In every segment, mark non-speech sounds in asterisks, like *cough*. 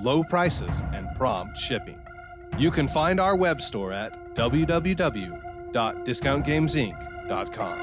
low prices, and prompt shipping. You can find our web store at www.discountgamesinc.com.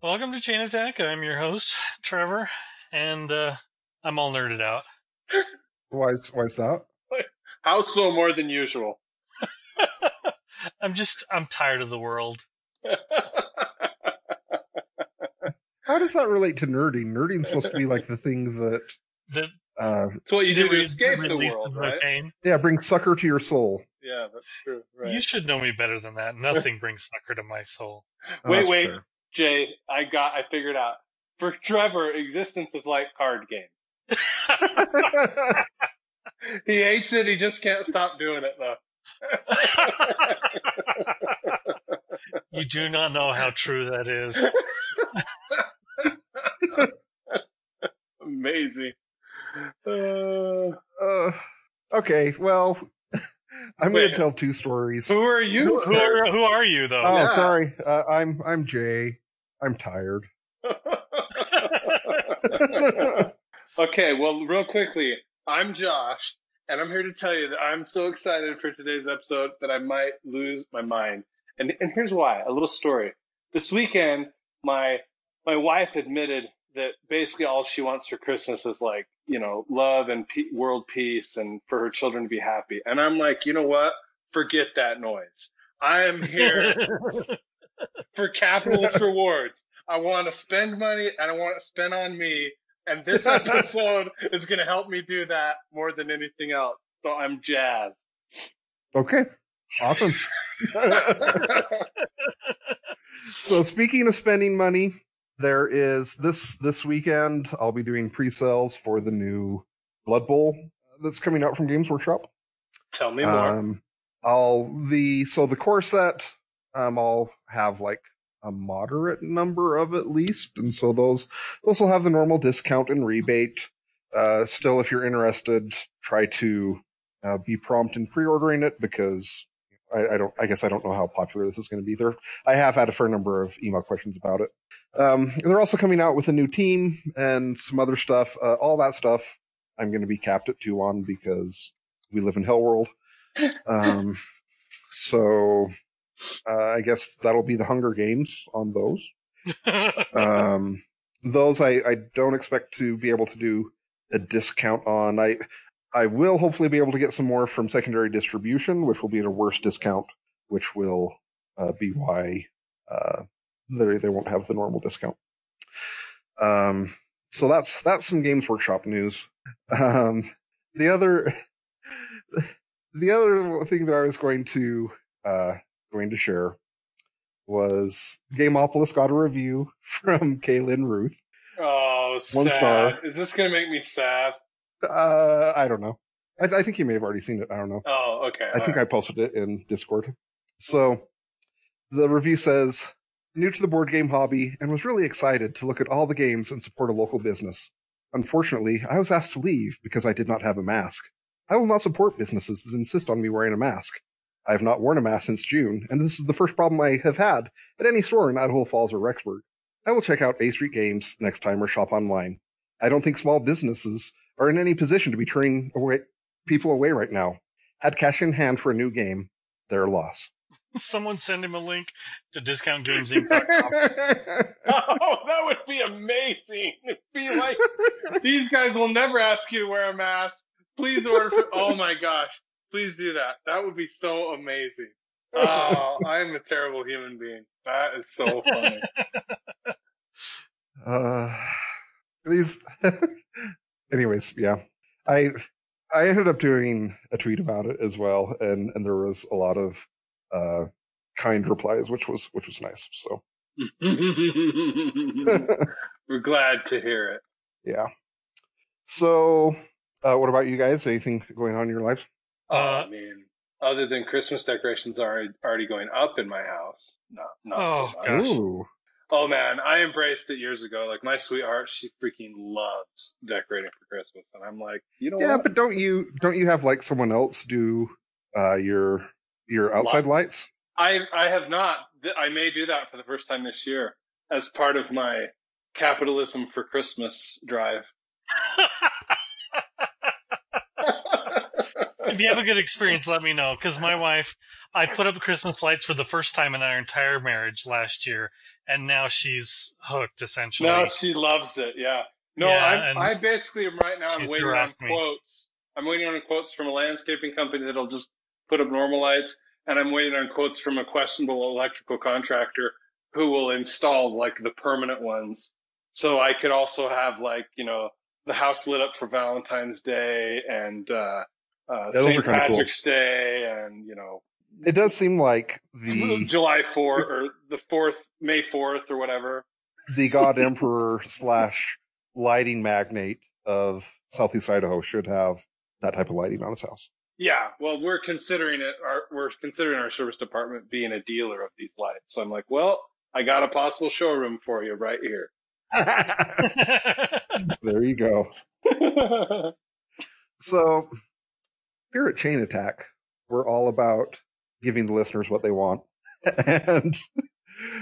Welcome to Chain Attack. I'm your host, Trevor, and uh, I'm all nerded out. *laughs* why? is- Why is that? How so more than usual? *laughs* I'm just, I'm tired of the world. How does that relate to nerding? Nerding's supposed to be like the thing that, *laughs* The, uh, It's what you do to escape the world, of right? pain. yeah, bring succor to your soul. Yeah, that's true. Right. You should know me better than that. Nothing brings succor to my soul. Oh, Wait, wait. fair. Jay, I got, I figured out. For Trevor, existence is like card games. He hates it. He just can't stop doing it though. *laughs* you do not know how true that is. *laughs* Amazing. Uh, uh, okay, well, *laughs* I'm going to tell two stories. who are you? Who are, who are you, though? Oh, Yeah. sorry. Uh, I'm I'm Jay. I'm tired. Okay, well, real quickly, I'm Josh, and I'm here to tell you that I'm so excited for today's episode that I might lose my mind. And and here's why. A little story. This weekend, my my wife admitted that basically all she wants for Christmas is like, you know, love and pe- world peace and for her children to be happy. And I'm like, you know what? Forget that noise. I am here *laughs* for capitalist rewards. I want to spend money and I want to spend on me. And this episode *laughs* is going to help me do that more than anything else. So I'm jazzed. Okay, awesome. *laughs* so speaking of spending money, there is this this weekend. I'll be doing pre-sales for the new Blood Bowl that's coming out from Games Workshop. Tell me more. Um, I'll the so the core set. Um, I'll have like a moderate number of at least, and so those those will have the normal discount and rebate. Uh, still, if you're interested, try to uh, be prompt in pre-ordering it because I, I don't. I guess I don't know how popular this is going to be. There, I have had a fair number of email questions about it. Um, and they're also coming out with a new team and some other stuff. Uh, all that stuff, I'm going to be capped at two on because we live in Hell World. *laughs* Um, so uh, I guess that'll be the Hunger Games on those. *laughs* Um, those I, I don't expect to be able to do a discount on. I I will hopefully be able to get some more from secondary distribution, which will be at a worse discount, which will uh, be why uh, they they won't have the normal discount. Um, so that's that's some Games Workshop news. Um, the other *laughs* the other thing that I was going to uh, going to share was Gameopolis got a review *laughs* from Kaylin Ruth. oh, one sad. star. Is this going to make me sad? Uh, I don't know. I, I think you may have already seen it. I don't know. Oh, okay. I think I posted it in Discord. So the review says, new to the board game hobby and was really excited to look at all the games and support a local business. Unfortunately, I was asked to leave because I did not have a mask. I will not support businesses that insist on me wearing a mask. I have not worn a mask since June, and this is the first problem I have had at any store in Idaho Falls or Rexburg. I will check out A Street Games next time or shop online. I don't think small businesses are in any position to be turning away people away right now. Had cash in hand for a new game, their loss. Someone send him a link to discountgamesinc.com. *laughs* Oh, that would be amazing. It'd be like these guys will never ask you to wear a mask. Please order. For, oh my gosh, please do that. That would be so amazing. *laughs* Oh, I'm a terrible human being. That is so funny. *laughs* Uh, these, *laughs* anyways, yeah. I I ended up doing a tweet about it as well, and and there was a lot of uh, kind replies, which was which was nice. So We're glad to hear it. yeah. So, uh, what about you guys? Anything going on in your life? Uh, oh man. Other than Christmas decorations are already going up in my house. No, not Oh, so much. Gosh. Ooh, Oh man, I embraced it years ago. Like my sweetheart, she freaking loves decorating for Christmas, and I'm like, you know yeah, what? but don't you don't you have like someone else do uh, your your outside lights? I I have not. I may do that for the first time this year as part of my capitalism for Christmas drive. *laughs* if you have a good experience, let me know. Because my wife, I put up Christmas lights for the first time in our entire marriage last year, and now she's hooked essentially. no, she loves it. Yeah. No, Yeah, I'm, I basically am right now. I'm waiting on me. quotes. I'm waiting on quotes from a landscaping company that'll just put up normal lights, and I'm waiting on quotes from a questionable electrical contractor who will install like the permanent ones. So I could also have like you know the house lit up for Valentine's Day and uh, uh, St. kinda cool. Patrick's Day and you know It does seem like the July 4th or the 4th, May 4th or whatever. the God *laughs* Emperor slash lighting magnate of Southeast Idaho should have that type of lighting on his house. Yeah, well, we're considering it. Our, we're considering our service department being a dealer of these lights. So I'm like, well, I got a possible showroom for you right here. *laughs* there you go. *laughs* So here at Chain Attack, we're all about giving the listeners what they want. *laughs* and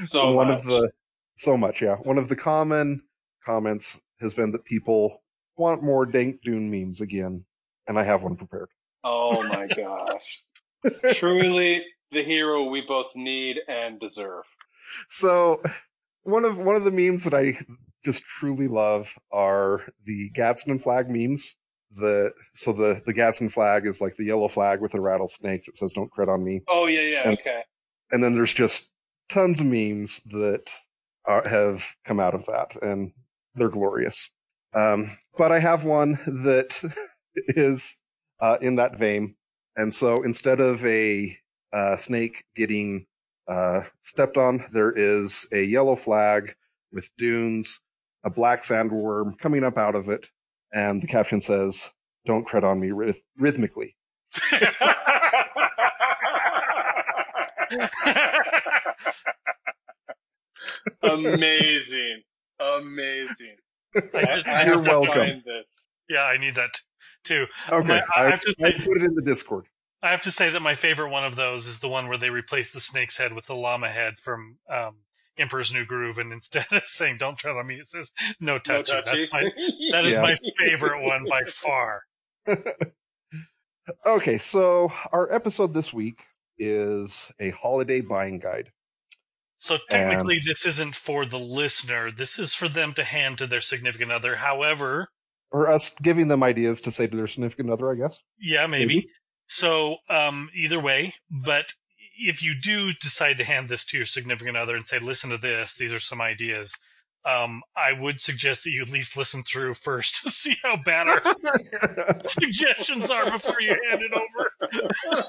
So one much. of the so much, yeah. One of the common comments has been that people want more Dank Dune memes again, and I have one prepared. oh my *laughs* gosh, truly the hero we both need and deserve. So one of one of the memes that I just truly love are the Gadsden flag memes. The so the the Gadsden flag is like the yellow flag with a rattlesnake that says "Don't crit on me," Oh yeah, yeah, And- okay. and then there's just tons of memes that are, have come out of that, and they're glorious. Um, but I have one that *laughs* is uh, in that vein, and so instead of a uh, snake getting uh, stepped on, there is a yellow flag with dunes, a black sandworm coming up out of it, and the caption says, "Don't tread on me ryth- rhythmically." *laughs* Amazing, amazing. I just- I I have You're to welcome. find this. yeah, I need that too. Okay, My- I I, have to I say- put it in the Discord. I have to say that my favorite one of those is the one where they replace the snake's head with the llama head from um, Emperor's New Groove, and instead of *laughs* saying "Don't tread on me," it says "No No touchy." That's my *laughs* that is Yeah. my favorite one by *laughs* far. Okay, so our episode this week is a holiday buying guide. So technically, this isn't for the listener. This is for them to hand to their significant other. However, Or us giving them ideas to say to their significant other, I guess. yeah, maybe. Maybe. So um, either way, but if you do decide to hand this to your significant other and say, "Listen to this. These are some ideas." Um, I would suggest that you at least listen through first *laughs* to see how bad our *laughs* suggestions are before you hand it over.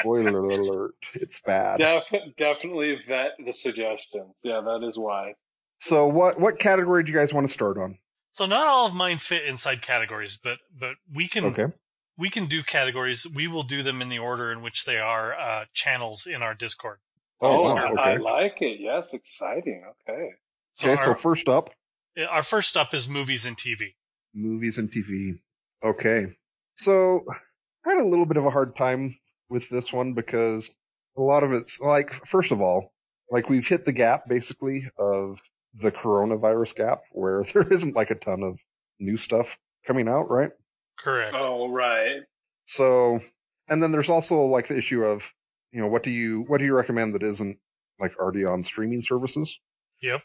Spoiler alert, it's bad. Def- definitely vet the suggestions. Yeah, that is wise. So what what category do you guys want to start on? So not all of mine fit inside categories, but but we can Okay. We can do categories. We will do them in the order in which they are uh, channels in our Discord. Oh, Oh, wow, I like it. Yes, exciting. Okay. So, Okay, so first up, our first up is movies and TV. movies and TV. Okay. So I had a little bit of a hard time with this one because a lot of it's like, first of all, like we've hit the gap basically of the coronavirus gap where *laughs* there isn't like a ton of new stuff coming out, right? Correct. Oh, right. So, and then there's also like the issue of, you know, what do you, what do you recommend that isn't like already on streaming services? Yep.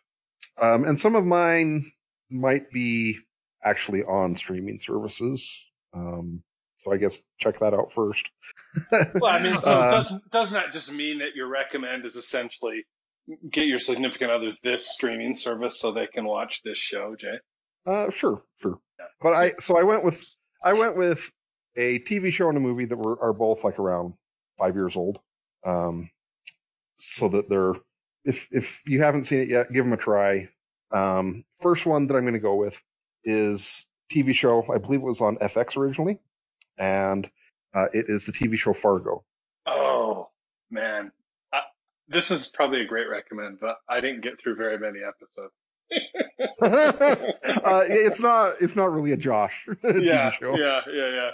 Um, and some of mine might be actually on streaming services. Um, so I guess check that out first. Well, I mean, *laughs* so Uh, doesn't doesn't that just mean that your recommend is essentially get your significant other this streaming service so they can watch this show, Jay? Uh, sure, sure. But I, so I went with, I went with a TV show and a movie that were are both like around five years old, um, so that they're if if you haven't seen it yet, give them a try. Um, first one that I'm going to go with is TV show. I believe it was on FX originally, and uh, it is the TV show Fargo. Oh man, I, this is probably a great recommend, but I didn't get through very many episodes. *laughs* uh, it's not. It's not really a Josh *laughs* TV yeah, show. yeah, yeah, yeah.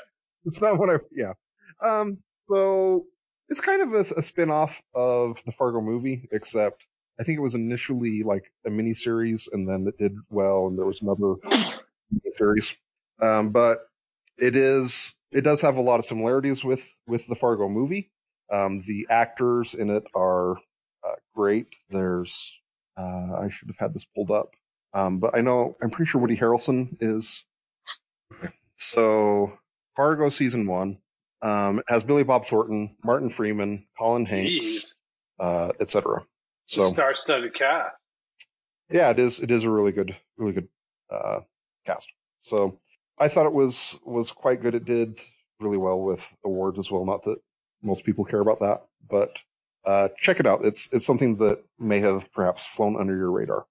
It's not what I. Yeah. Um. So it's kind of a, a spin-off of the Fargo movie, except I think it was initially like a miniseries, and then it did well, and there was another miniseries. Um, but it is. It does have a lot of similarities with with the Fargo movie. Um, the actors in it are uh, great. There's uh, I should have had this pulled up. Um, but I know, I'm pretty sure Woody Harrelson is. So, Fargo season one um, has Billy Bob Thornton, Martin Freeman, Colin Hanks, uh, etc. So, star-studded cast. yeah, it is. It is a really good, really good uh, cast. So, I thought it was was quite good. It did really well with awards as well. Not that most people care about that, but uh, check it out. It's it's something that may have perhaps flown under your radar.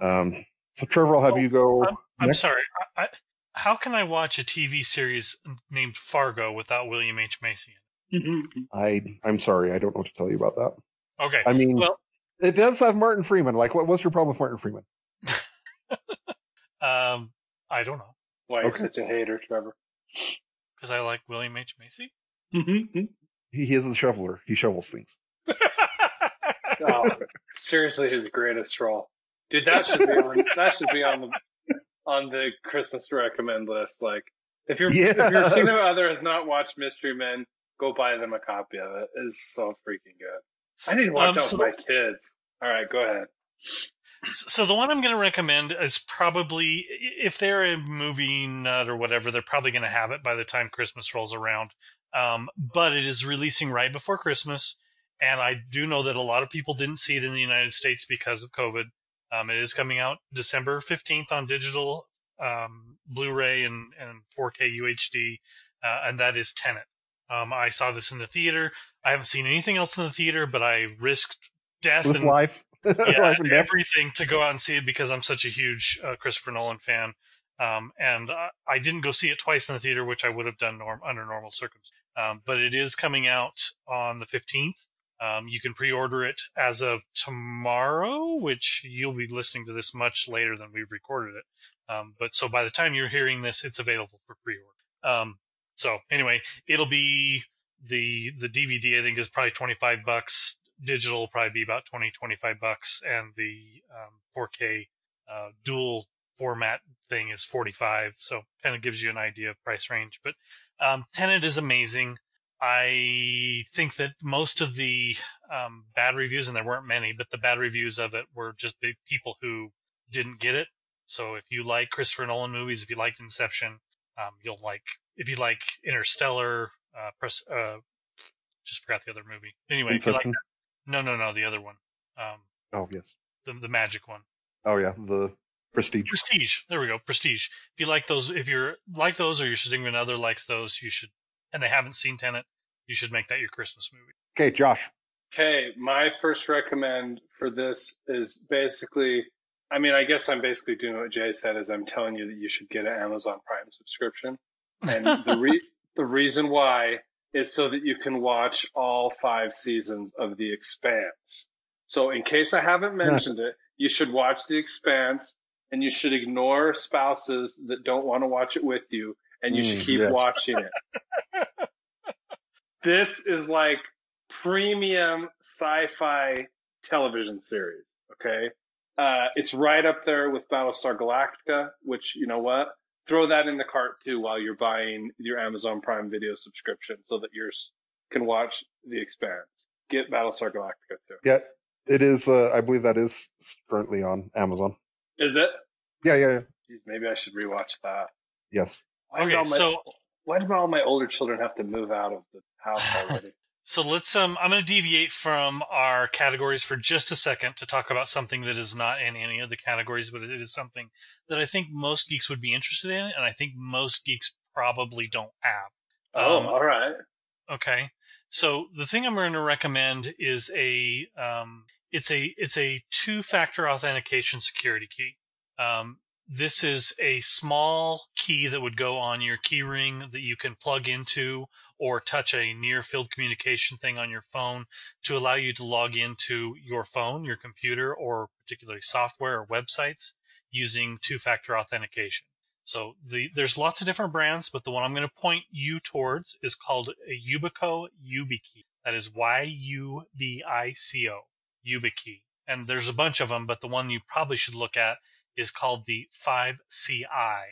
Um, so Trevor, I'll have Oh, you go. I'm, I'm sorry. I, I, how can I watch a TV series named Fargo without William H Macy? I I'm sorry, I don't know what to tell you about that. Okay. I mean, Well- it does have Martin Freeman. Like, what, what's your problem with Martin Freeman? *laughs* Um, I don't know Why you're Okay. such a hater, Trevor? because I like William H Macy. He, he is the shoveler. He shovels things. *laughs* oh, *laughs* seriously, his greatest role, dude. That should be on. That should be on the on the Christmas recommend list. Like, if your if your Yes. significant other has not watched Mystery Men, go buy them a copy of it. It's so freaking good. I need to watch Um, out so- for my kids. All right, go ahead. So the one I'm going to recommend is probably if they're a movie nut or whatever, they're probably going to have it by the time Christmas rolls around. Um, but it is releasing right before Christmas, and I do know that a lot of people didn't see it in the United States because of COVID. Um, it is coming out December 15th on digital, um, Blu-ray and, and 4K UHD, uh, and that is Tenet. Um, I saw this in the theater. I haven't seen anything else in the theater, but I risked death With and life, *laughs* yeah, life and death. everything to go out and see it because I'm such a huge uh, Christopher Nolan fan. Um, and uh, I didn't go see it twice in the theater, which I would have done norm- under normal circumstances. Um, but it is coming out on the 15th. Um, you can pre-order it as of tomorrow, which you'll be listening to this much later than we've recorded it. Um, but so by the time you're hearing this, it's available for pre-order. Um, so anyway, it'll be the the DVD. I think is probably 25 bucks digital will probably be about 20, 25 bucks, and the um, 4K uh, dual format thing is 45. So kind of gives you an idea of price range. But um, Tenet is amazing. I think that most of the um, bad reviews, and there weren't many, but the bad reviews of it were just big people who didn't get it. So if you like Christopher Nolan movies, if you like Inception, um, you'll like. If you like Interstellar, uh, press, uh, just forgot the other movie. Anyway, if you like Inception. no, no, no, the other one. Um, Oh yes. the the magic one. Oh yeah. The Prestige. Prestige. There we go. Prestige. If you like those, if you're like those, or your significant other likes those, you should. And they haven't seen Tenet, you should make that your Christmas movie. Okay, Josh. Okay, my first recommend for this is basically, I mean, I guess I'm basically doing what Jay said, is I'm telling you that you should get an Amazon Prime subscription, and the *laughs* re- the reason why is so that you can watch all five seasons of The Expanse. So, in case I haven't mentioned it, you should watch The Expanse, and you should ignore spouses that don't want to watch it with you, and you should Mm, keep yes. *laughs* watching it. this is like premium sci-fi television series. Okay. Uh, it's right up there with Battlestar Galactica, which, you know what? Throw that in the cart too while you're buying your Amazon Prime video subscription so that yours can watch The Expanse. Get Battlestar Galactica too. Yeah, it is. Uh, I believe that is currently on Amazon. Is it? Yeah, yeah, yeah. Jeez, maybe I should rewatch that. Yes. Why Okay, my, so why did all my older children have to move out of the house already? *laughs* so let's um I'm going to deviate from our categories for just a second to talk about something that is not in any of the categories, but it is something that I think most geeks would be interested in, and I think most geeks probably don't have. Oh, Um, all right. Okay. So the thing I'm going to recommend is a um, it's a it's a two-factor authentication security key. Um, this is a small key that would go on your keyring that you can plug into or touch a near field communication thing on your phone to allow you to log into your phone, your computer, or particularly software or websites using two-factor authentication. So the, there's lots of different brands, but the one I'm going to point you towards is called a Yubico YubiKey. That is Y-U-B-I-C-O, YubiKey. And there's a bunch of them, but the one you probably should look at is called the 5CI.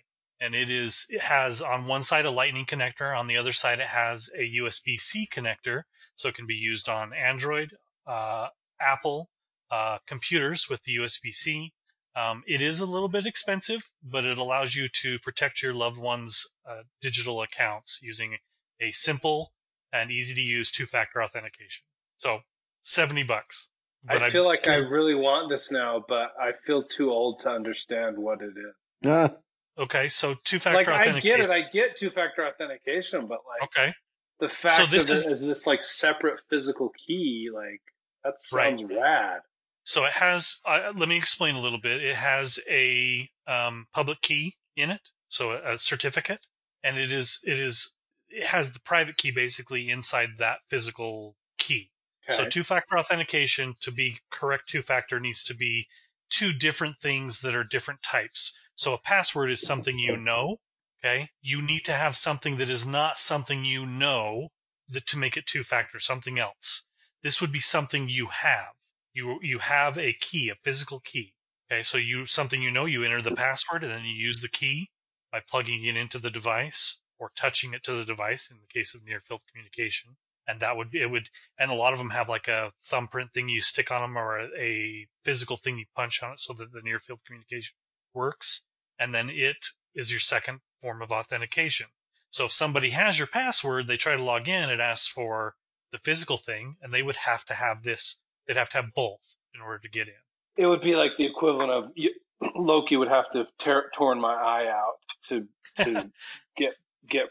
And it is, it has on one side a lightning connector, on the other side it has a USB-C connector, so it can be used on Android, uh, Apple, uh, computers with the USB-C, um, it is a little bit expensive, but it allows you to protect your loved one's uh, digital accounts using a simple and easy to use two-factor authentication. So, 70 bucks. But I feel like I really want this now, but I feel too old to understand what it is. Ah, Okay, so two-factor Like I get it, I get two-factor authentication, but like Okay. the fact this of it is- this like separate physical key, like that Right. sounds rad. So it has, uh, let me explain a little bit. It has a um, public key in it, so a, a certificate, and it is, it is, it has the private key basically inside that physical key. So two-factor authentication to be correct two-factor needs to be two different things that are different types. So a password is something you know, okay? You need to have something that is not something you know that to make it two-factor, something else. This would be something you have. You you have a key, a physical key. Okay, so you something you know, you enter the password and then you use the key by plugging it into the device or touching it to the device in the case of near field communication. And that would be, it would, and a lot of them have like a thumbprint thing you stick on them or a, a physical thing you punch on it so that the near field communication works. And then it is your second form of authentication. So if somebody has your password, they try to log in, it asks for the physical thing and they would have to have this, they'd have to have both in order to get in. It would be like the equivalent of you- *clears throat* Loki would have to have tear, torn my eye out to to *laughs* get get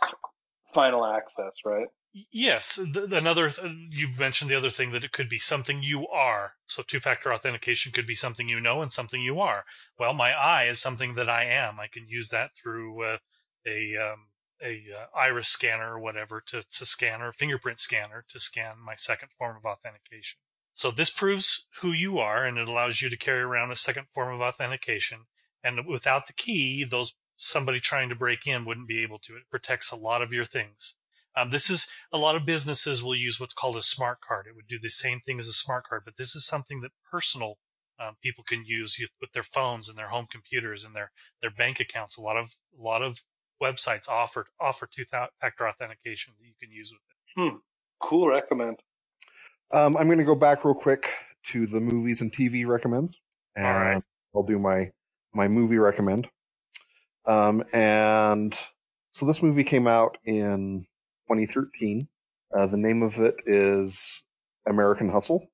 final access, right? Yes, th- another th- you've mentioned the other thing that it could be something you are. So two-factor authentication could be something you know and something you are. Well, my eye is something that I am. I can use that through uh, a um, a uh, iris scanner or whatever to to scan or fingerprint scanner to scan my second form of authentication. So this proves who you are and it allows you to carry around a second form of authentication. And without the key, those somebody trying to break in wouldn't be able to. It protects a lot of your things. Um, this is a lot of businesses will use what's called a smart card. It would do the same thing as a smart card, but this is something that personal um, people can use with- with their phones and their home computers and their their bank accounts. A lot of a lot of websites offer offer two factor authentication that you can use with it. Cool recommend. um, I'm going to go back real quick to the movies and TV recommend, and All right. I'll do my my movie recommend. Um, and so this movie came out in 2013. Uh, the name of it is American Hustle.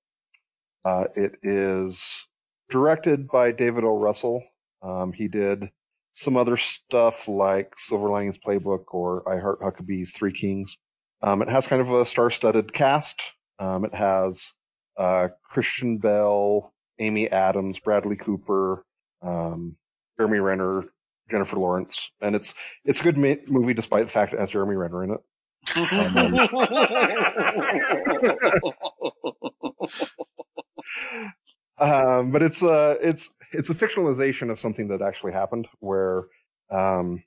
Uh, it is directed by David O. Russell. Um, he did some other stuff like Silver Linings Playbook or I Heart Huckabee's Three Kings. Um, it has kind of a star-studded cast. Um, it has uh, Christian Bale, Amy Adams, Bradley Cooper, um, Jeremy Renner, Jennifer Lawrence, and it's it's a good ma- movie despite the fact it has Jeremy Renner in it. *laughs* um, but it's uh it's it's a fictionalization of something that actually happened where um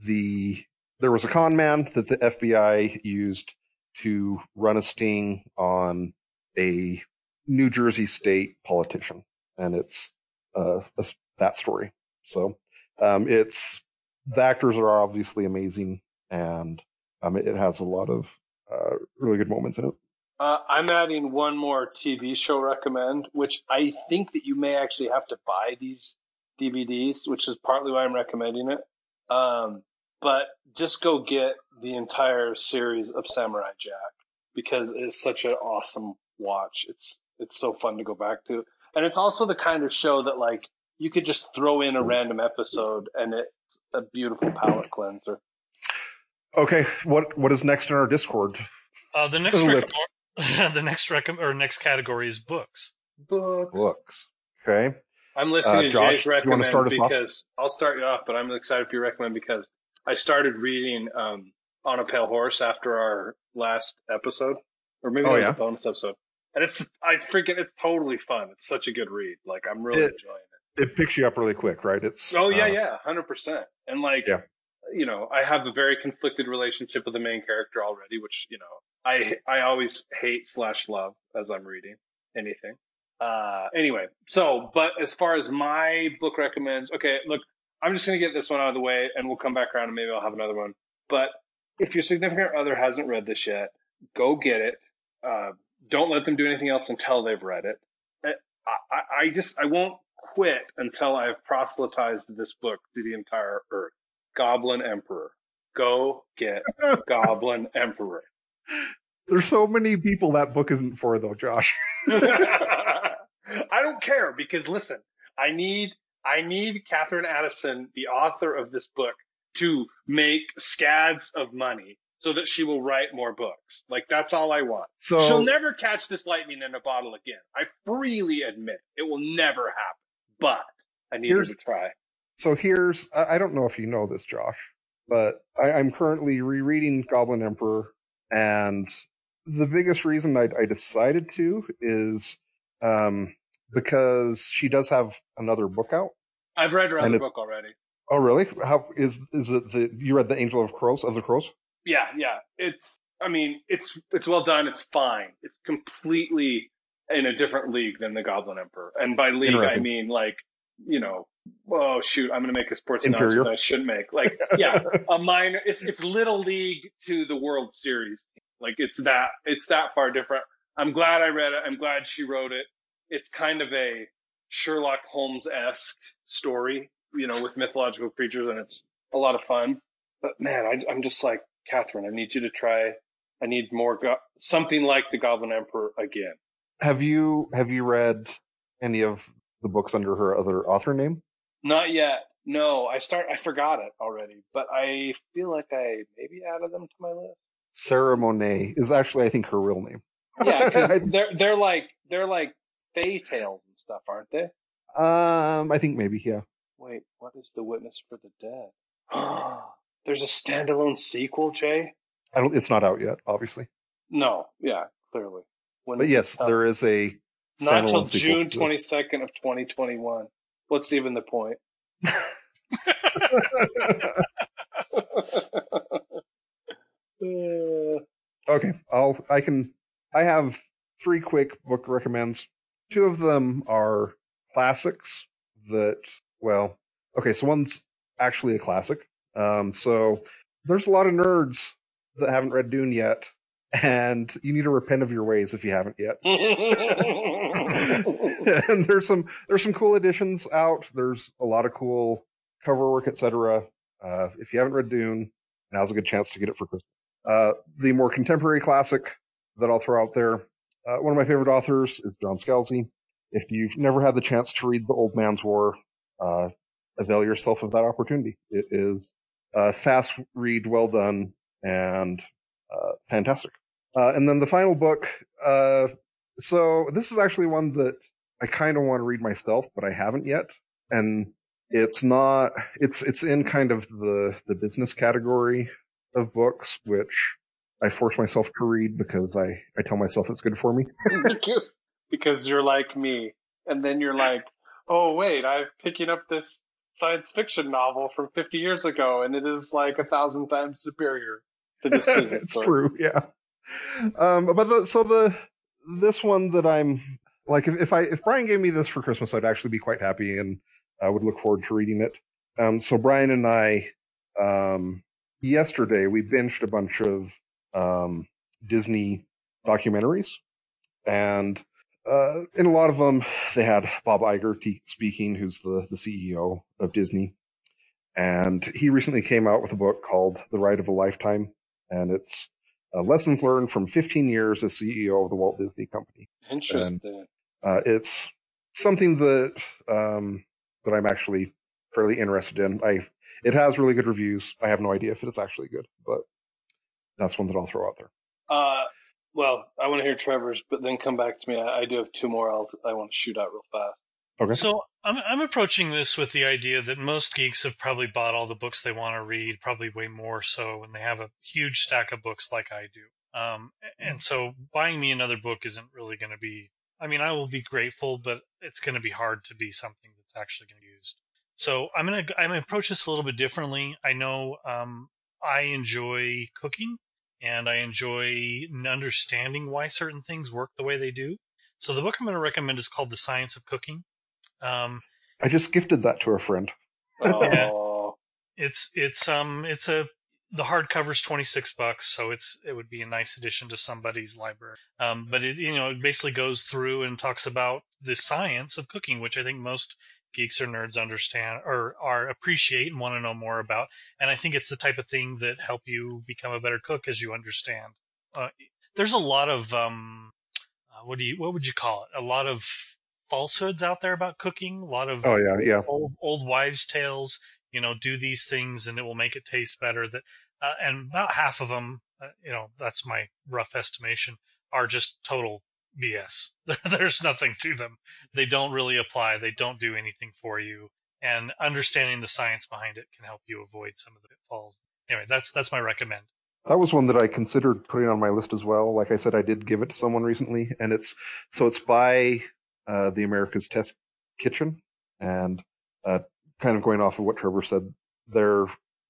the there was a con man that the FBI used to run a sting on a New Jersey state politician. And it's uh that's that story. So um it's the actors are obviously amazing and um it has a lot of uh really good moments in it Uh, I'm adding one more TV show recommend, which I think that you may actually have to buy these DVDs, which is partly why I'm recommending it. Um, but just go get the entire series of Samurai Jack because it's such an awesome watch. It's it's so fun to go back to, and it's also the kind of show that like you could just throw in a random episode and it's a beautiful palate cleanser. Okay, what what is next in our Discord? Uh, the next Oh, *laughs* the next recom- or next category is books. Books. Books. Okay. I'm listening Uh, to Josh, Jay's do you wanna recommend start us off? because I'll start you off, but I'm excited for your recommend because I started reading um, On a Pale Horse after our last episode, or maybe Oh, it was yeah? a bonus episode. And it's I freaking it's totally fun. It's such a good read. Like I'm really It- enjoying it. It picks you up really quick, right? It's Oh yeah, uh, yeah, hundred percent. And like, Yeah. You know, I have a very conflicted relationship with the main character already, which you know, I I always hate slash love as I'm reading anything. Uh, anyway, so but as far as my book recommends, okay, look, I'm just gonna get this one out of the way, and we'll come back around, and maybe I'll have another one. But if your significant other hasn't read this yet, go get it. Uh, don't let them do anything else until they've read it. I, I, I just I won't quit until I've proselytized this book to the entire earth. Goblin Emperor. Go get *laughs* Goblin Emperor. There's so many people that book isn't for though, Josh. *laughs* I don't care because listen, I need I need Katherine Addison, the author of this book, to make scads of money so that she will write more books. Like that's all I want. So She'll never catch this lightning in a bottle again. I freely admit it will never happen. But I need her to try. So here's I, don't know if you know this, Josh, but I, I'm currently rereading Goblin Emperor, and the biggest reason I, I decided to is um, because she does have another book out. I've read her other it- book already. Oh, really? How is is it the you read the Angel of Crows of the Crows? Yeah, yeah. It's I mean, it's it's well done, it's fine. It's completely in a different league than the Goblin Emperor. And by league I mean like, you know, oh shoot, I'm gonna make a sports Inferior. analogy that I shouldn't make. Like, *laughs* yeah, a minor it's it's little league to the World Series. Like it's that it's that far different. I'm glad I read it. I'm glad she wrote it. It's kind of a Sherlock Holmes esque story, you know, with mythological creatures, and it's a lot of fun. But man, I, I'm just like Katherine. I need you to try. I need more go- something like the Goblin Emperor again. Have you have you read any of the books under her other author name? Not yet. No, I start. I forgot it already, but I feel like I maybe added them to my list. Sarah Monette is actually I think her real name. Yeah, *laughs* they're they're like they're like Fey tales and stuff, aren't they? Um, I think maybe yeah. Wait, what is the Witness for the Dead? *gasps* There's a standalone sequel, Jay. I don't. It's not out yet, obviously. No, yeah, clearly. When But yes, there is a not until June twenty second of twenty twenty one. What's even the point? *laughs* Uh, Okay, I'll. I can. I have three quick book recommends. Two of them are classics that. Well, okay, so one's actually a classic. Um, so there's a lot of nerds that haven't read Dune yet, and you need to repent of your ways if you haven't yet. *laughs* *laughs* and there's some there's some cool editions out. There's a lot of cool cover work, etc. Uh, if you haven't read Dune, now's a good chance to get it for Christmas. Uh, the more contemporary classic that I'll throw out there. Uh, one of my favorite authors is John Scalzi. If you've never had the chance to read The Old Man's War, uh, avail yourself of that opportunity. It is a fast read, well done, and uh, fantastic. Uh, and then the final book. So this is actually one that I kind of want to read myself, but I haven't yet. And it's not. It's it's in kind of the the business category of books, which I force myself to read because I, I tell myself it's good for me. *laughs* *laughs* because because you're like me, and then you're like, oh wait, I'm picking up this science fiction novel from 50 years ago, and it is like a thousand times superior to this *laughs* business. it's true, yeah. Um, but the, so the this one that I'm like, if, if I if Brian gave me this for Christmas, I'd actually be quite happy and I would look forward to reading it. Um, so Brian and I, um, yesterday we binged a bunch of um, Disney documentaries, and uh, in a lot of them they had Bob Iger speaking, who's the the CEO of Disney, and he recently came out with a book called The Ride of a Lifetime, and it's uh, lessons learned from 15 years as CEO of the Walt Disney Company. Interesting. Uh, it's something that um, that I'm actually fairly interested in. I it has really good reviews. I have no idea if it is actually good, but that's one that I'll throw out there. Uh, well, I want to hear Trevor's, but then come back to me. I, I do have two more. I'll, I want to shoot out real fast. Okay. So I'm I'm approaching this with the idea that most geeks have probably bought all the books they want to read, probably way more so, and they have a huge stack of books like I do. Um, and so buying me another book isn't really going to be. I mean, I will be grateful, but it's going to be hard to be something that's actually going to be used. So I'm gonna I'm gonna approach this a little bit differently. I know um, I enjoy cooking, and I enjoy understanding why certain things work the way they do. So the book I'm going to recommend is called The Science of Cooking. Um, I just gifted that to a friend. Oh, it's it's um it's a the hardcover's 26 bucks so it's it would be a nice addition to somebody's library. Um but it you know it basically goes through and talks about the science of cooking which i think most geeks or nerds understand or are appreciate and want to know more about. And i think it's the type of thing that help you become a better cook as you understand. Uh, there's a lot of um uh, what do you what would you call it? A lot of falsehoods out there about cooking a lot of Oh yeah, yeah. old old wives' tales. You know, do these things and it will make it taste better. That uh, and about half of them, uh, you know, that's my rough estimation, are just total BS. *laughs* There's nothing to them. They don't really apply. They don't do anything for you. And understanding the science behind it can help you avoid some of the pitfalls. Anyway, that's that's my recommend. That was one that I considered putting on my list as well. Like I said, I did give it to someone recently, and it's so it's by uh, the America's Test Kitchen, and uh, kind of going off of what Trevor said, there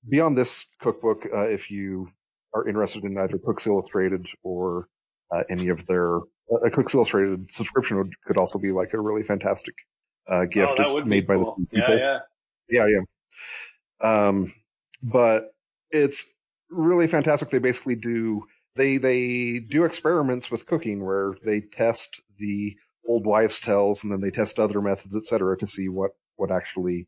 beyond this cookbook, uh, if you are interested in either Cooks Illustrated or uh, any of their a Cooks Illustrated subscription would, could also be like a really fantastic uh, gift. oh, it's made by the same Yeah, people. yeah. Yeah, yeah. Um, but it's really fantastic. They basically do they they do experiments with cooking where they test the old wives' tales and then they test other methods, etc., to see what what actually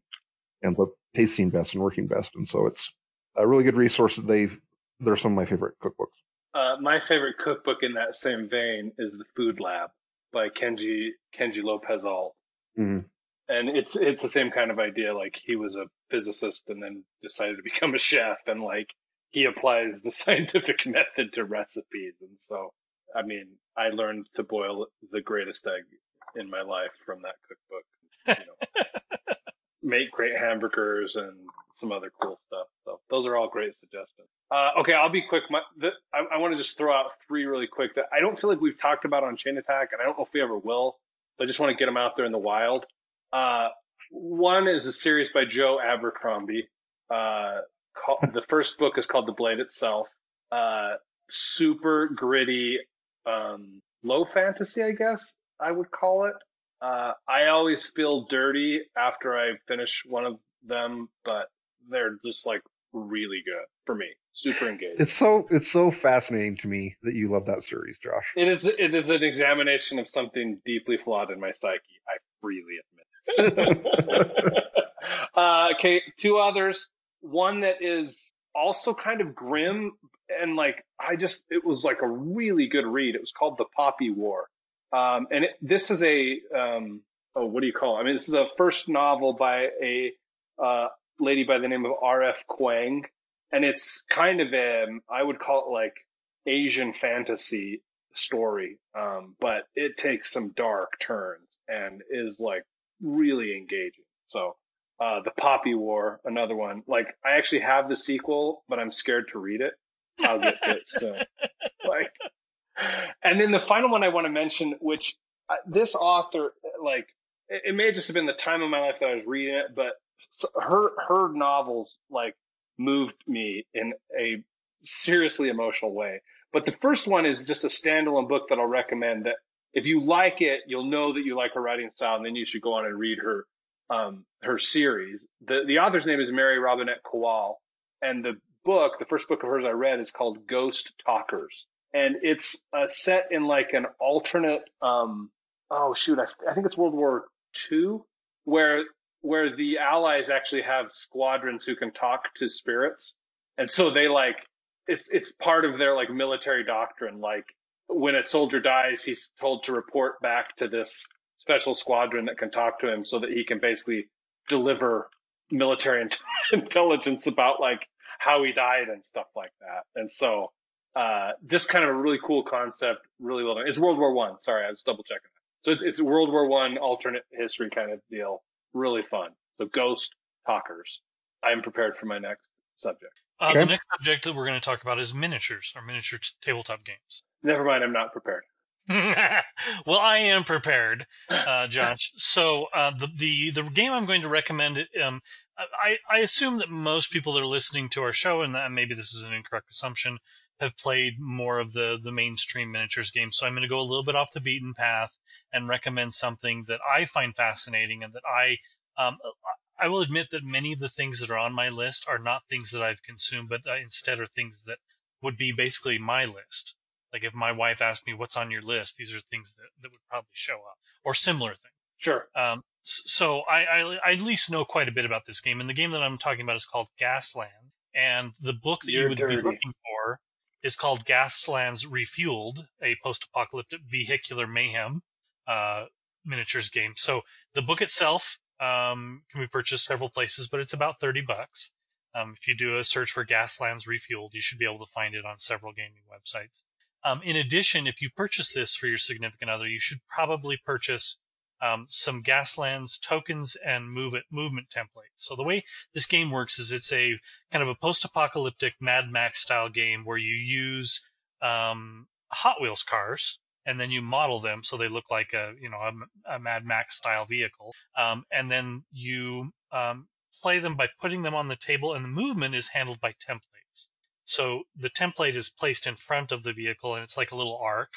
ends up tasting best and working best. And so it's a really good resource. That they've they're some of my favorite cookbooks. Uh, my favorite cookbook in that same vein is The Food Lab by Kenji Kenji Lopez Alt. Mhm. And it's it's the same kind of idea. Like he was a physicist and then decided to become a chef, and like he applies the *laughs* scientific method to recipes. And so, I mean, I learned to boil the greatest egg in my life from that cookbook. You know, *laughs* make great hamburgers and some other cool stuff. So those are all great suggestions. Uh, okay, I'll be quick. My, the, I, I want to just throw out three really quick that I don't feel like we've talked about on Chain Attack, and I don't know if we ever will. So I just want to get them out there in the wild. Uh, one is a series by Joe Abercrombie. Uh, call, *laughs* the first book is called The Blade Itself. Uh, super gritty, um, low fantasy, I guess I would call it. Uh, I always feel dirty after I finish one of them, but they're just like really good for me. Super engaged. It's so it's so fascinating to me that you love that series, Josh. It is it is an examination of something deeply flawed in my psyche. I freely admit. *laughs* *laughs* uh, okay, two others. One that is also kind of grim and like I just it was like a really good read. It was called The Poppy War, um, and it, this is a um, oh what do you call it? I mean, this is a first novel by a uh, lady by the name of R.F. Kuang, and it's kind of a I would call it like Asian fantasy story, um, but it takes some dark turns and is like really engaging. So, uh, the Poppy War, another one. Like, I actually have the sequel, but I'm scared to read it. I'll get it soon. *laughs* Like, and then the final one I want to mention, which uh, this author, like, it, it may just have been the time of my life that I was reading it, but her her novels like moved me in a seriously emotional way. But the first one is just a standalone book that I'll recommend that if you like it, you'll know that you like her writing style, and then you should go on and read her um, her series. The the author's name is Mary Robinette Kowal, and the book, the first book of hers I read, is called Ghost Talkers, and it's uh, set in like an alternate. Um, oh shoot, I, I think it's World War II, where where the Allies actually have squadrons who can talk to spirits, and so they like it's it's part of their like military doctrine. Like when a soldier dies, he's told to report back to this special squadron that can talk to him, so that he can basically deliver military int- *laughs* intelligence about like how he died and stuff like that. And so Uh, just kind of a really cool concept, really well done. It's World War One. Sorry, I was double checking. So it's, it's World War One alternate history kind of deal. Really fun. So Ghost Talkers. I am prepared for my next subject. Uh, Okay. The next subject that we're going to talk about is miniatures or miniature t- tabletop games. Never mind, I'm not prepared. *laughs* well, I am prepared, uh, Josh. So uh, the the the game I'm going to recommend, um, I I assume that most people that are listening to our show, and maybe this is an incorrect assumption, have played more of the the mainstream miniatures games. So I'm going to go a little bit off the beaten path and recommend something that I find fascinating and that I um, I will admit that many of the things that are on my list are not things that I've consumed, but uh, instead are things that would be basically my list. Like if my wife asked me what's on your list, these are things that, that would probably show up or similar things. Sure. Um, so I, I, I at least know quite a bit about this game, and the game that I'm talking about is called Gasland, and the book that You're you would dirty. be looking for is called Gaslands Refueled, a post-apocalyptic vehicular mayhem uh, miniatures game. So the book itself um, can be purchased several places, but it's about thirty bucks. Um, if you do a search for Gaslands Refueled, you should be able to find it on several gaming websites. Um, in addition, if you purchase this for your significant other, you should probably purchase um, some Gaslands tokens and move it movement templates. So the way this game works is it's a kind of a post-apocalyptic Mad Max style game where you use um, Hot Wheels cars and then you model them so they look like a you know a, a Mad Max style vehicle, um, and then you um, play them by putting them on the table, and the movement is handled by templates. So the template is placed in front of the vehicle, and it's like a little arc,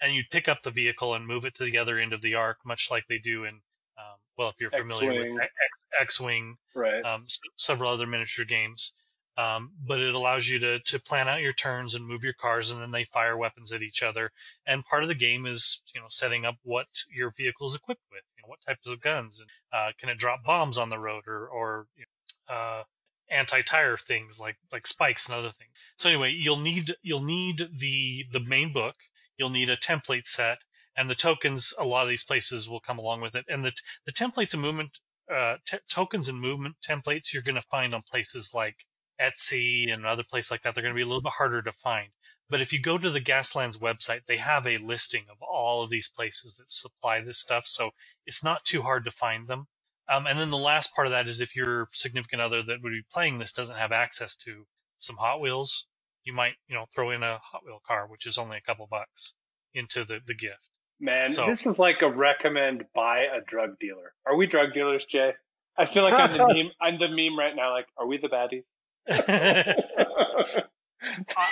and you'd pick up the vehicle and move it to the other end of the arc, much like they do in um, well, if you're familiar X-Wing. with X, X-wing Right. um, s- several other miniature games. Um, but it allows you to, to plan out your turns and move your cars, and then they fire weapons at each other. And part of the game is, you know, setting up what your vehicle is equipped with. You know, what types of guns, and uh, can it drop bombs on the road, or, or you know, uh, anti-tire things like like spikes and other things. So anyway, you'll need you'll need the the main book. You'll need a template set, and the tokens. A lot of these places will come along with it, and the the templates and movement uh, t- tokens and movement templates you're going to find on places like Etsy and other places like that. They're going to be a little bit harder to find. But if you go to the Gaslands website, they have a listing of all of these places that supply this stuff. So it's not too hard to find them. Um, and then the last part of that is if your significant other that would be playing this doesn't have access to some Hot Wheels, you might, you know, throw in a Hot Wheel car, which is only a couple bucks into the, the gift. Man, So- this is like a recommend by a drug dealer. Are we drug dealers, Jay? I feel like I'm the *laughs* meme. I'm the meme right now. Like, are we the baddies? *laughs*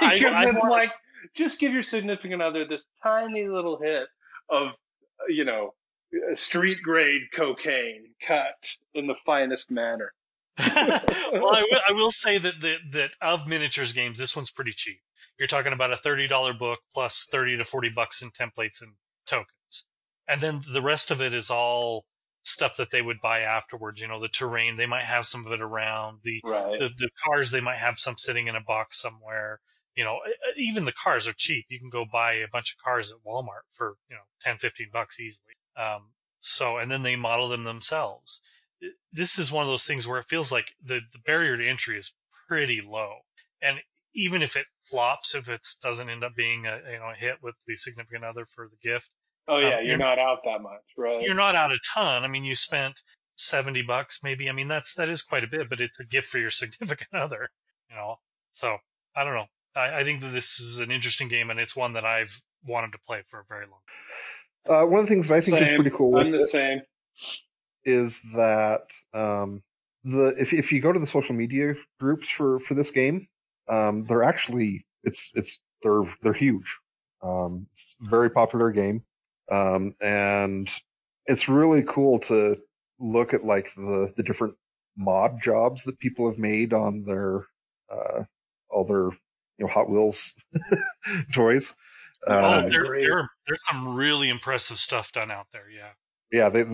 Because *laughs* I- it's like just give your significant other this tiny little hit of you know street grade cocaine cut in the finest manner. *laughs* *laughs* well, I will, I will say that, that that of miniatures games, this one's pretty cheap. You're talking about a thirty dollar book plus thirty to forty bucks in templates and tokens, and then the rest of it is all stuff that they would buy afterwards. You know, the terrain they might have some of it around the Right. the, the cars they might have some sitting in a box somewhere. You know, even the cars are cheap. You can go buy a bunch of cars at Walmart for you know 10, 15 bucks easily. Um, so and then they model them themselves this is one of those things where it feels like the, the barrier to entry is pretty low. And even if it flops, if it doesn't end up being a you know a hit with the significant other for the gift, oh yeah, um, you're you're- not out that much, right? you're not out a ton. I mean, you spent seventy bucks maybe. I mean, that's that is quite a bit, but it's a gift for your *laughs* significant other. You know, so I don't know. I, I think that this is an interesting game, and it's one that I've wanted to play for a very long. Uh, one of the things that I think is pretty cool I'm the same. is that um, the if if you go to the social media groups for for this game, um, they're actually it's it's they're they're huge. Um, it's a very popular game, um, and it's really cool to look at like the the different mod jobs that people have made on their uh, all their you know Hot Wheels *laughs* toys. Oh, there, great. there, there's some really impressive stuff done out there. Yeah. yeah, they,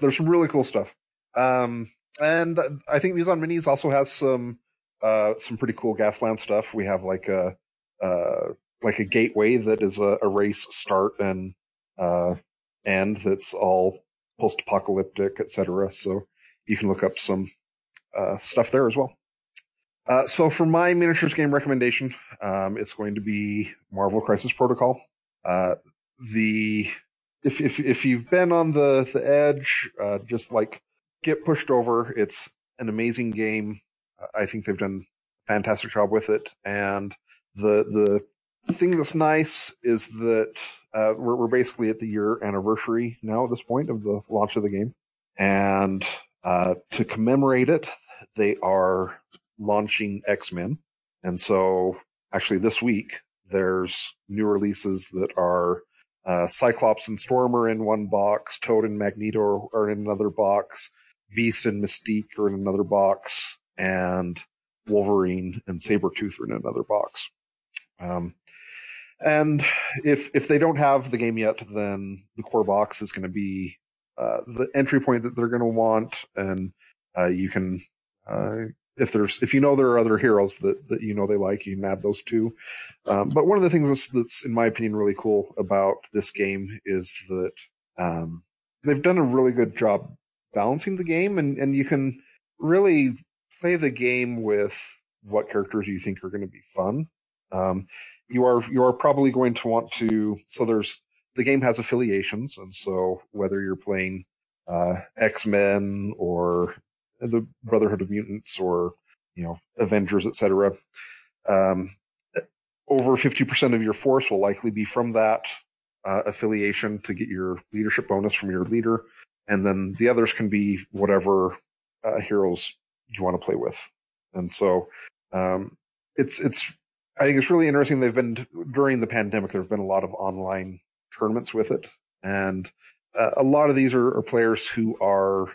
there's some really cool stuff. Um, and I think Muse on Minis also has some uh, some pretty cool Gasland stuff. We have like a uh, like a gateway that is a, a race start and uh, end that's all post apocalyptic, etc. So you can look up some uh, stuff there as well. Uh, so for my miniatures game recommendation, um, it's going to be Marvel Crisis Protocol. Uh, the if if if you've been on the the edge, uh, just like get pushed over. It's an amazing game. I think they've done a fantastic job with it, and the the thing that's nice is that uh, we're, we're basically at the year anniversary now at this point of the launch of the game, and uh, to commemorate it, they are launching X Men, and so actually this week there's new releases that are uh, Cyclops and Storm are in one box, Toad and Magneto are in another box, Beast and Mystique are in another box, and Wolverine and Sabretooth are in another box. Um, and if if they don't have the game yet, then the core box is going to be uh, the entry point that they're going to want, and uh, you can uh, if there's if you know there are other heroes that that you know they like, you can add those too. Um, but one of the things that's, that's in my opinion really cool about this game is that um, they've done a really good job balancing the game, and and you can really play the game with what characters you think are going to be fun. Um, you are you are probably going to want to. So there's the game has affiliations, and so whether you're playing uh, X Men or the Brotherhood of Mutants or you know Avengers, etc. Um, over 50% of your force will likely be from that uh, affiliation to get your leadership bonus from your leader, and then the others can be whatever uh, heroes you want to play with. And so um, it's it's I think it's really interesting. They've been during the pandemic. There have been a lot of online tournaments with it, and uh, a lot of these are, are players who are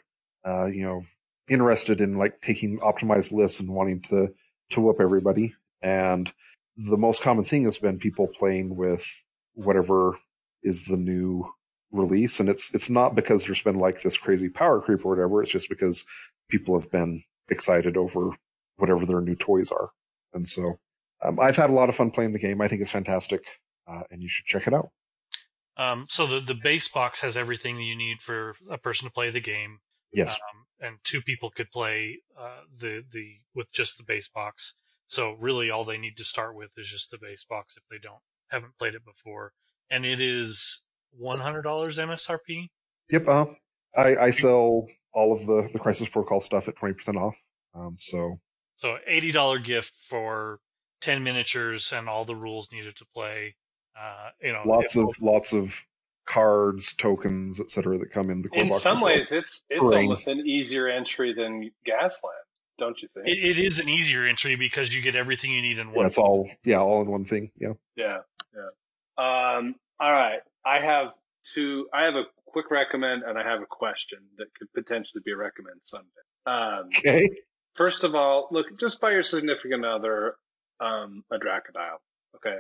uh, you know interested in like taking optimized lists and wanting to to whoop everybody. And the most common thing has been people playing with whatever is the new release, and it's it's not because there's been like this crazy power creep or whatever. It's just because people have been excited over whatever their new toys are, and so um, I've had a lot of fun playing the game. I think it's fantastic, uh, and you should check it out. Um, so the the base box has everything you need for a person to play the game. Yes. Um, and two people could play uh, the the with just the base box. So really, all they need to start with is just the base box if they don't haven't played it before. And it is one hundred dollars MSRP. Yep. Uh, I I sell all of the the Crisis Protocol stuff at twenty percent off. Um, so so eighty dollar gift for ten miniatures and all the rules needed to play. Uh, you know, lots of lots of cards, tokens, etc. that come in the core in box. In some well. ways, it's it's Terrain. almost an easier entry than Gasland, don't you think? it, it is an easier entry because you get everything you need in Yeah, one. it's all yeah, all in one thing. Yeah. Yeah, yeah. Um, all right. I have two. I have a quick recommend, and I have a question that could potentially be a recommend someday. Um, Okay. first of all, look, just buy your significant other um, a Dracodile, okay?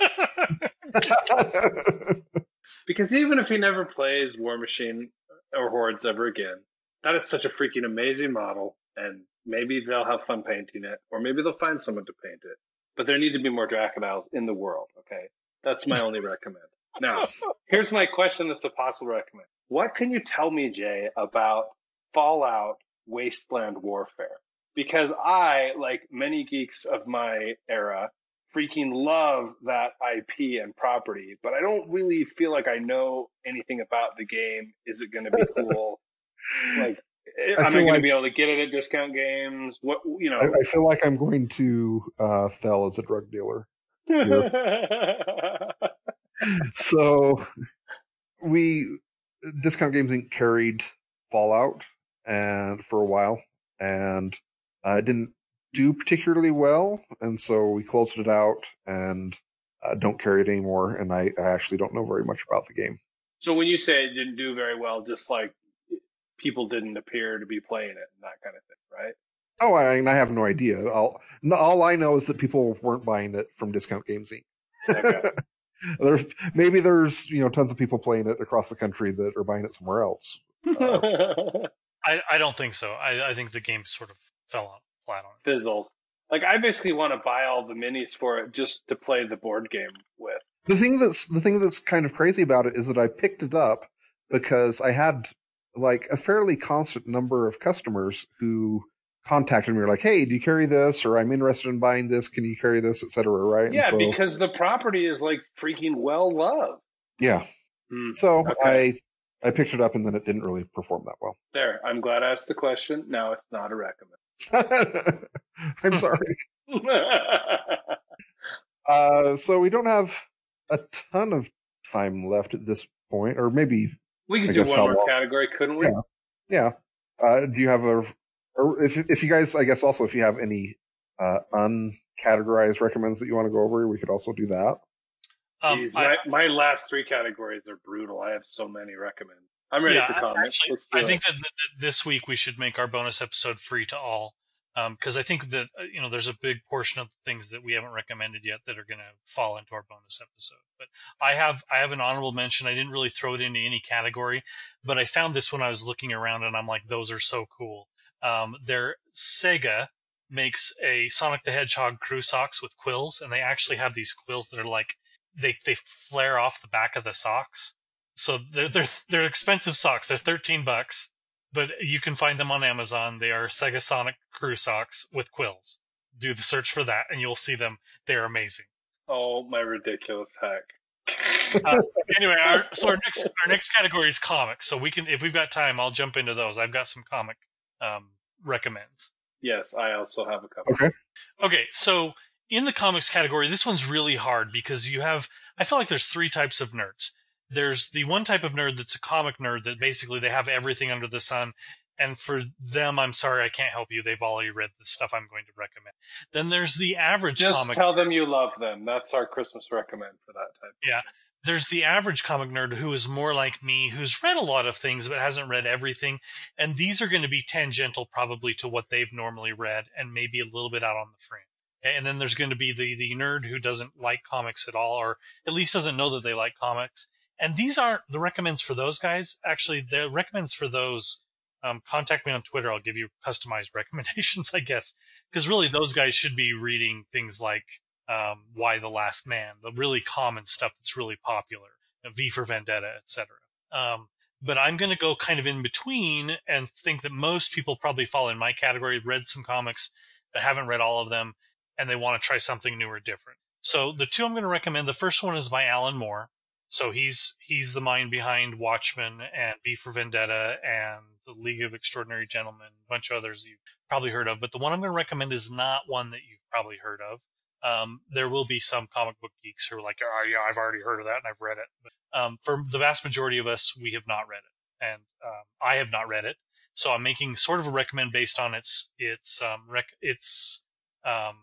*laughs* *laughs* *laughs* Because even if he never plays Warmachine or Hordes ever again, that is such a freaking amazing model, and maybe they'll have fun painting it, or maybe they'll find someone to paint it. But there need to be more Dracodiles in the world, okay? That's my only recommend. Now, *laughs* here's my question that's a possible recommend. What can you tell me, Jay, about Fallout Wasteland Warfare? Because I, like many geeks of my era, freaking love that IP and property, but I don't really feel like I know anything about the game. Is it going to be *laughs* cool? like, I am I feel going to be able to get it at discount games? What you know? I, I feel like I'm going to uh, fell as a drug dealer. *laughs* So we Discount Games Inc. carried Fallout and for a while, and I didn't do particularly well, and so we closed it out and uh, don't carry it anymore. And I, I actually don't know very much about the game. so when you say it didn't do very well, just like people didn't appear to be playing it and that kind of thing, right? Oh, I, mean, I have no idea. All, all I know is that people weren't buying it from Discount Games Inc. Okay. *laughs* there's maybe there's you know tons of people playing it across the country that are buying it somewhere else. *laughs* I, I don't think so. I, I think the game sort of fell on flat on it. Fizzled. Like I basically want to buy all the minis for it just to play the board game with. The thing that's the thing that's kind of crazy about it is that I picked it up because I had like a fairly constant number of customers who contacted me, were like, "Hey, do you carry this?" or "I'm interested in buying this. Can you carry this?" etc. Right? Yeah, so, because the property is like freaking well loved. yeah. Hmm. So Okay. I I picked it up, and then it didn't really perform that well. There, I'm glad I asked the question. Now it's not a recommend. *laughs* I'm sorry. *laughs* Uh, so we don't have a ton of time left at this point, or maybe we I could do one how more long- category, couldn't we? Yeah. yeah. Uh, do you have a, or if if you guys, I guess also if you have any uh, uncategorized recommends that you want to go over, we could also do that. Um, Jeez, I, my, my last three categories are brutal. I have so many recommends. I'm ready yeah, for comments. actually, I it. think that, that this week we should make our bonus episode free to all, because I think that uh, you know there's a big portion of things that we haven't recommended yet that are going to fall into our bonus episode. But I have I have an honorable mention. I didn't really throw it into any category, but I found this when I was looking around, and I'm like, those are so cool. Um, their Sega makes a Sonic the Hedgehog crew socks with quills, and they actually have these quills that are like they they flare off the back of the socks. So they're they're they're expensive socks. They're thirteen bucks, but you can find them on Amazon. They are Sega Sonic crew socks with quills. Do the search for that, and you'll see them. They're amazing. oh, my ridiculous heck. *laughs* Anyway, our, so our next our next category is comics. So we can, if we've got time, I'll jump into those. I've got some comic um, recommends. yes, I also have a couple. Okay. Okay, so in the comics category, this one's really hard because you have, I feel like there's three types of nerds. There's the one type of nerd that's a comic nerd that basically they have everything under the sun. And for them, I'm sorry, I can't help you. They've already read the stuff I'm going to recommend. Then there's the average comic. Just comic. tell them you love them. That's our Christmas recommend for that type. Yeah. There's the average comic nerd who is more like me, who's read a lot of things but hasn't read everything. And these are going to be tangential probably to what they've normally read and maybe a little bit out on the fringe. And then there's going to be the, the nerd who doesn't like comics at all, or at least doesn't know that they like comics. And these aren't the recommends for those guys. Actually, the recommends for those, um, contact me on Twitter. I'll give you customized *laughs* recommendations, I guess. Because really, those guys should be reading things like um, Y the Last Man, the really common stuff that's really popular, V for Vendetta, etc. Um, but I'm going to go kind of in between and think that most people probably fall in my category, read some comics, but haven't read all of them, and they want to try something new or different. So the two I'm going to recommend, the first one is by Alan Moore. So he's he's the mind behind Watchmen and V for Vendetta and the League of Extraordinary Gentlemen, a bunch of others you've probably heard of. But the one I'm going to recommend is not one that you've probably heard of. Um, there will be some comic book geeks who are like, oh yeah, I've already heard of that and I've read it. But um, for the vast majority of us, we have not read it, and um, I have not read it. So I'm making sort of a recommend based on its its um, rec- its um,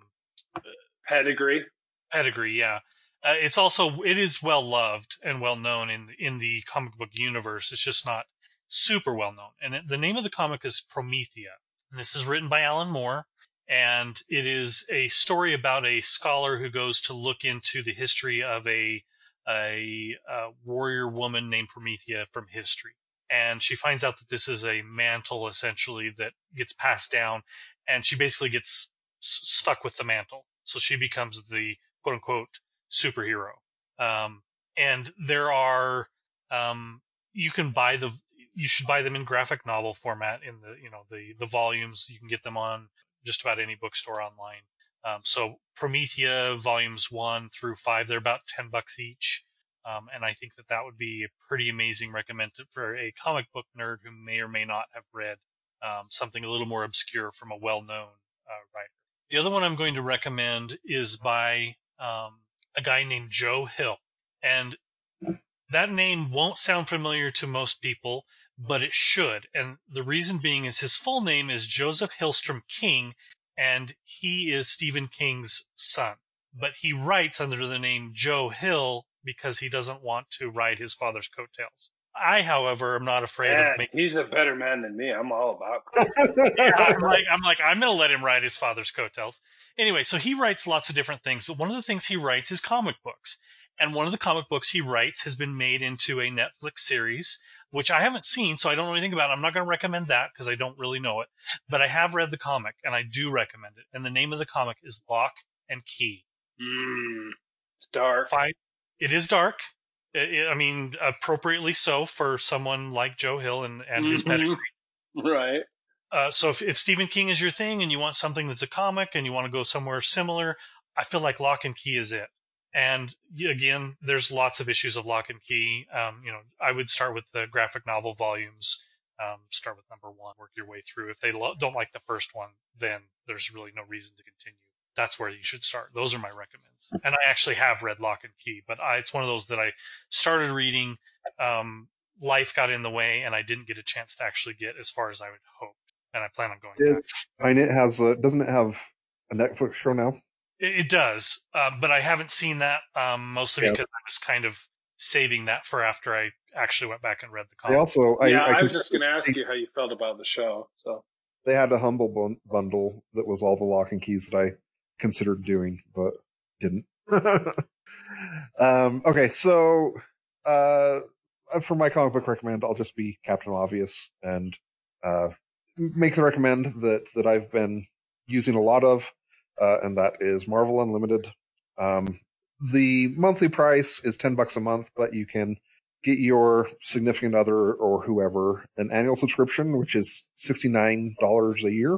Pedigree. pedigree. Yeah, uh, it's also it is well loved and well known in in the comic book universe. It's just not super well known. And the name of the comic is Promethea. And this is written by Alan Moore, and it is a story about a scholar who goes to look into the history of a a, a warrior woman named Promethea from history. And she finds out that this is a mantle essentially that gets passed down, and she basically gets s- stuck with the mantle. So she becomes the quote unquote superhero. Um, and there are, um, you can buy the, you should buy them in graphic novel format in the, you know, the, the volumes. You can get them on just about any bookstore online. Um, so Promethea volumes one through five, they're about 10 bucks each. Um, and I think that that would be a pretty amazing recommend for a comic book nerd who may or may not have read um, something a little more obscure from a well-known uh, writer. The other one I'm going to recommend is by um, a guy named Joe Hill, and that name won't sound familiar to most people, but it should. And the reason being is his full name is Joseph Hillstrom King, and he is Stephen King's son. But he writes under the name Joe Hill because he doesn't want to ride his father's coattails. I, however, am not afraid Man, of making. he's a better man than me. I'm all about. *laughs* I'm like, I'm like, I'm gonna let him ride his father's coattails. Anyway, so he writes lots of different things, but one of the things he writes is comic books. And one of the comic books he writes has been made into a Netflix series, which I haven't seen, so I don't know anything about. it. I'm not going to recommend that because I don't really know it. But I have read the comic, and I do recommend it. And the name of the comic is Locke and Key. Mm, it's dark. Five. It is dark. I- mean, appropriately so for someone like Joe Hill and, and his Mhm. pedigree. Right. Uh, so if, if Stephen King is your thing and you want something that's a comic and you want to go somewhere similar, I feel like Locke and Key is it. And again, there's lots of issues of Locke and Key. Um, you know, I would start with the graphic novel volumes. Um, start with number one, work your way through. If they lo- don't like the first one, then there's really no reason to continue. That's where you should start. Those are my recommends. And I actually have read Locke and Key, but I, it's one of those that I started reading. Um, life got in the way, and I didn't get a chance to actually get as far as I would hope. And I plan on going. back. It's and it has a doesn't it have a Netflix show now? It, it does, uh, but I haven't seen that um, mostly Yeah. because I was kind of saving that for after I actually went back and read the They comic. also I, yeah, I, I, was just going to ask you how you felt about the show. So they had a humble bun- bundle that was all the Locke and Keys that I considered doing, but didn't. *laughs* um, okay, so uh, for my comic book recommend, I'll just be Captain Obvious and uh, make the recommend that that I've been using a lot of, uh, and that is Marvel Unlimited. Um, the monthly price is ten bucks a month, but you can get your significant other or whoever an annual subscription, which is $69 a year,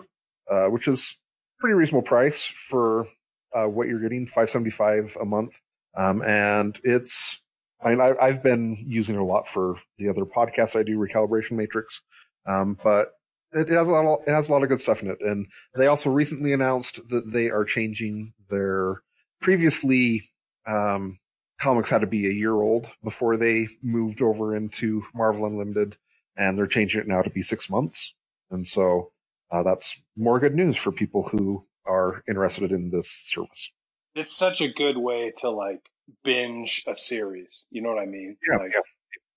uh, which is pretty reasonable price for uh, what you're getting, 575 a month. Um, and it's, I mean, I, I've been using it a lot for the other podcasts I do, Recalibration Matrix. Um, but it, it has a lot, of, it has a lot of good stuff in it. And they also recently announced that they are changing their previously, um, comics had to be a year old before they moved over into Marvel Unlimited, and they're changing it now to be six months. And so uh, that's more good news for people who are interested in this service. it's such a good way to like binge a series. You know what I mean? Yeah, like,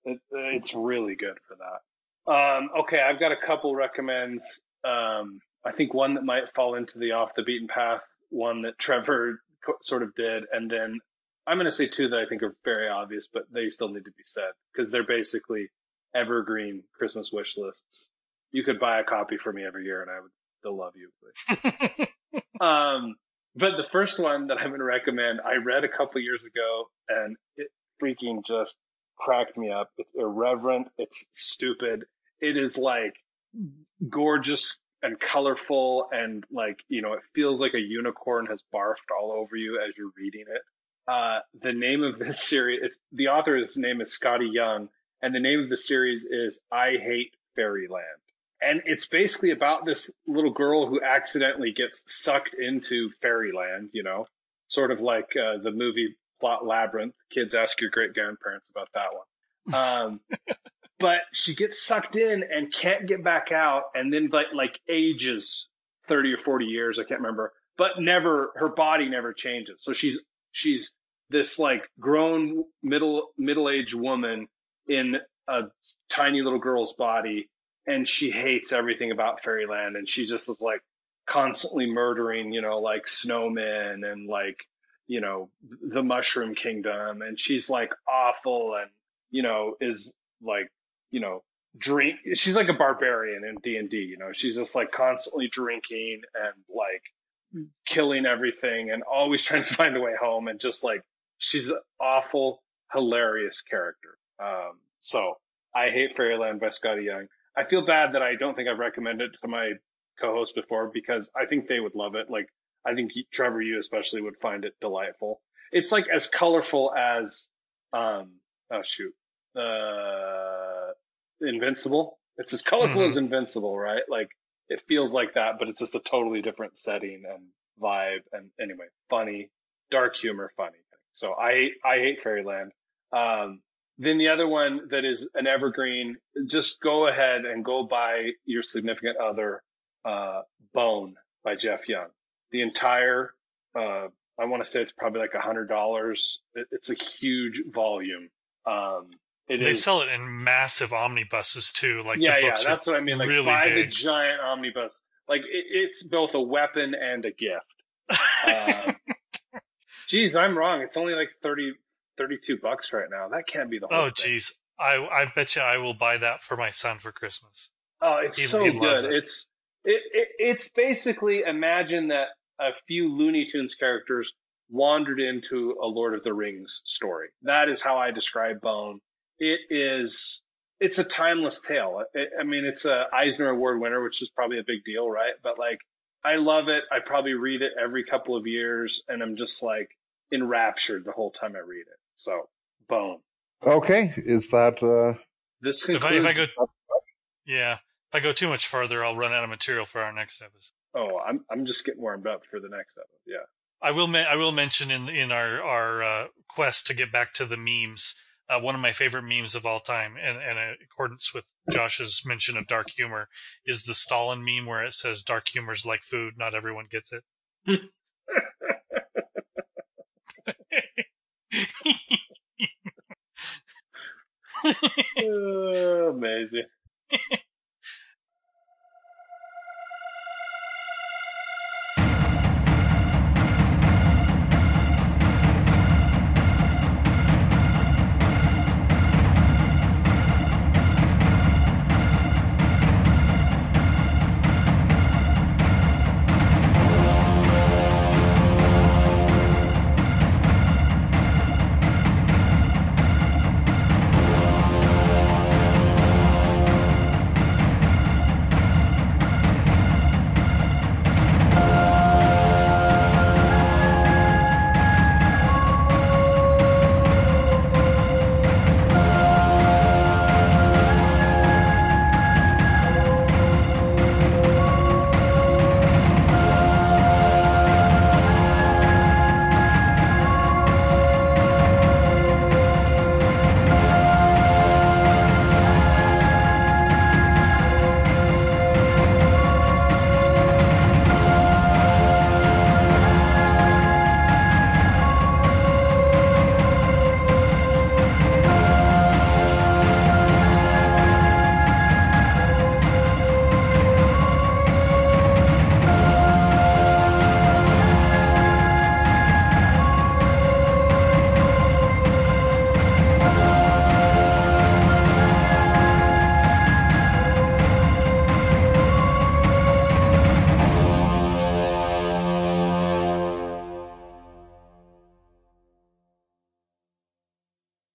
It, it's really good for that. Um, okay, I've got a couple recommends. Um, I think one that might fall into the off the beaten path, one that Trevor co- sort of did, and then I'm going to say two that I think are very obvious, but they still need to be said because they're basically evergreen Christmas wish lists. You could buy a copy for me every year, and I would still love you. But *laughs* um, but the first one that I'm going to recommend, I read a couple years ago, and it freaking just cracked me up. It's irreverent. It's stupid. It is like gorgeous and colorful, and like you know, it feels like a unicorn has barfed all over you as you're reading it. Uh, the name of this *laughs* series, it's the author's name is Skottie Young, and the name of the series is I Hate Fairyland and it's basically about this little girl who accidentally gets sucked into fairyland, you know, sort of like uh, the movie plot Labyrinth. Kids ask your great grandparents about that one. Um, *laughs* but she gets sucked in and can't get back out, and then like like ages thirty or forty years, I can't remember, but never her body never changes. So she's she's this like grown middle middle aged woman in a tiny little girl's body and she hates everything about fairyland and she just was like constantly murdering you know like snowmen and like you know the mushroom kingdom and she's like awful and you know is like you know drink she's like a barbarian in D&D you know? She's just like constantly drinking and like killing everything and always *laughs* trying to find a way home and just like she's an awful hilarious character. Um so I hate Fairyland by Skottie Young. I feel bad that I don't think I've recommended it to my co-host before because I think they would love it. Like I think you- Trevor, you especially would find it delightful. It's like as colorful as um oh shoot uh Invincible. It's as colorful Mhm. as Invincible, right? Like it feels like that, but it's just a totally different setting and vibe. And anyway, funny, dark humor, funny. So I I hate Fairyland. Um, then the other one that is an evergreen, just go ahead and go buy your significant other, uh, Bone by Jeff Young. The entire, uh, I want to say it's probably like a hundred dollars. It, it's a huge volume. Um, it they is- sell it in massive omnibuses too. Like yeah, the yeah, that's what I mean. Like really buy the giant omnibus. Like it, it's both a weapon and a gift. Um, *laughs* geez, I'm wrong. It's only like 30, 32 bucks right now. That can't be the whole oh, jeez. I I bet you I will buy that for my son for Christmas. Oh, it's He- so he good. it. It's it, it it's basically imagine that a few Looney Tunes characters wandered into a Lord of the Rings story. That is how I describe Bone. It is it's a timeless tale. I, I mean, it's a Eisner Award winner, which is probably a big deal, right? But like, I love it. I probably read it every couple of years, and I'm just like enraptured the whole time I read it. So, boom. Okay, is that uh This If I, if. I go, yeah, if I go too much further, I'll run out of material for our next episode. oh, I'm I'm just getting warmed up for the next episode. Yeah. I will. Me- I will mention in in our our uh, quest to get back to the memes. Uh, one of my favorite memes of all time, and, and in accordance with Josh's mention of dark humor, is the Stalin meme where it says "dark humor's like food, not everyone gets it." *laughs* oh, *laughs* amazing. *laughs*